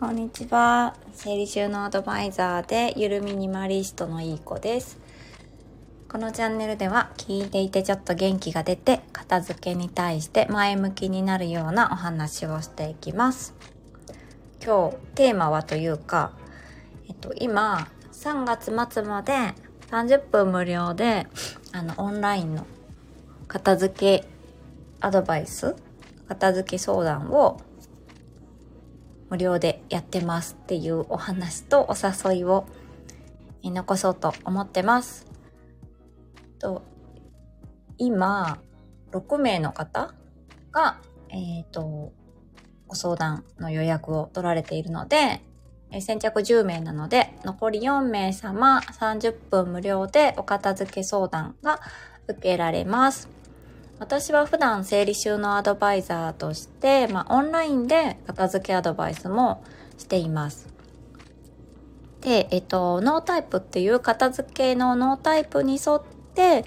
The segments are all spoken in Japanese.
こんにちは。整理収納アドバイザーでゆるミニマリストのいい子です。このチャンネルでは聞いていてちょっと元気が出て片付けに対して前向きになるようなお話をしていきます。今日テーマはというか、えっと今3月末まで30分無料であのオンラインの片付けアドバイス片付け相談を無料でやってますっていうお話とお誘いを残そうと思ってます。と今、6名の方が、えっ、と、ご相談の予約を取られているので、え先着10名なので、残り4名様30分無料でお片付け相談が受けられます。私は普段整理収納アドバイザーとして、まあ、オンラインで片付けアドバイスもしています。で、えっと、ノータイプっていう片付けのノータイプに沿って、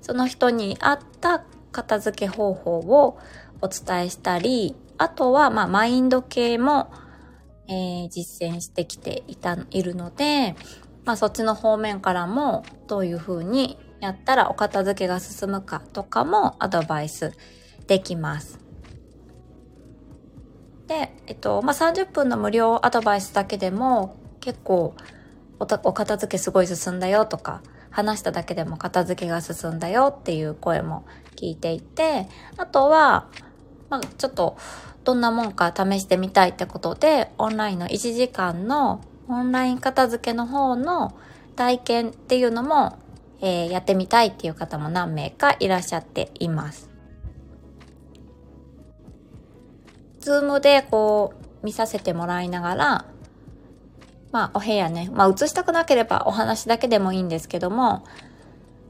その人に合った片付け方法をお伝えしたり、あとは、まあ、マインド系も、えー実践してきていた、いるので、まあ、そっちの方面からも、どういうふうにやったらお片付けが進むかとかもアドバイスできます。で、えっと、まあ、30分の無料アドバイスだけでも結構おお片付けすごい進んだよとか、話しただけでも片付けが進んだよっていう声も聞いていて、あとは、まあ、ちょっとどんなもんか試してみたいってことで、オンラインの1時間のオンライン片付けの方の体験っていうのも、えーやってみたいっていう方も何名かいらっしゃっています。ズームでこう見させてもらいながら、まあお部屋ね、まあ映したくなければお話だけでもいいんですけども、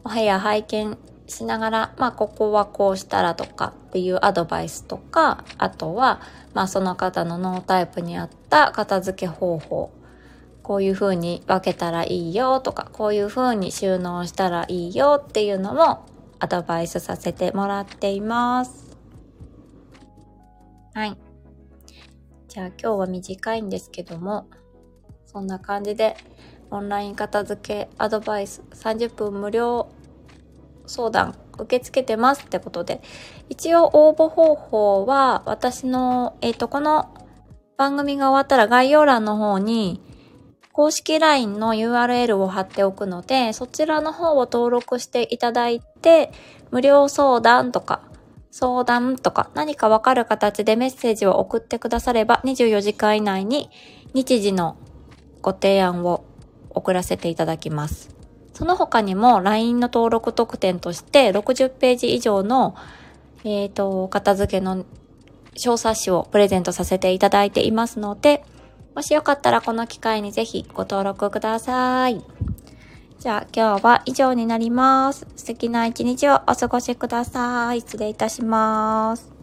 お部屋拝見しながら、まあここはこうしたらとかっていうアドバイスとか、あとは、まあその方のノータイプに合った片付け方法、こういう風に分けたらいいよとか、こういう風に収納したらいいよっていうのもアドバイスさせてもらっています。はい。じゃあ今日は短いんですけども、そんな感じでオンライン片付けアドバイス30分無料相談受け付けてますってことで、一応応募方法は私の、えっ、と、この番組が終わったら概要欄の方に公式 LINE の URL を貼っておくので、そちらの方を登録していただいて、無料相談とか、相談とか何かわかる形でメッセージを送ってくだされば24時間以内に日時のご提案を送らせていただきます。その他にも LINE の登録特典として60ページ以上の、えっ、と、片付けの小冊子をプレゼントさせていただいていますので、もしよかったらこの機会にぜひご登録ください。じゃあ今日は以上になります。素敵な一日をお過ごしください。失礼いたします。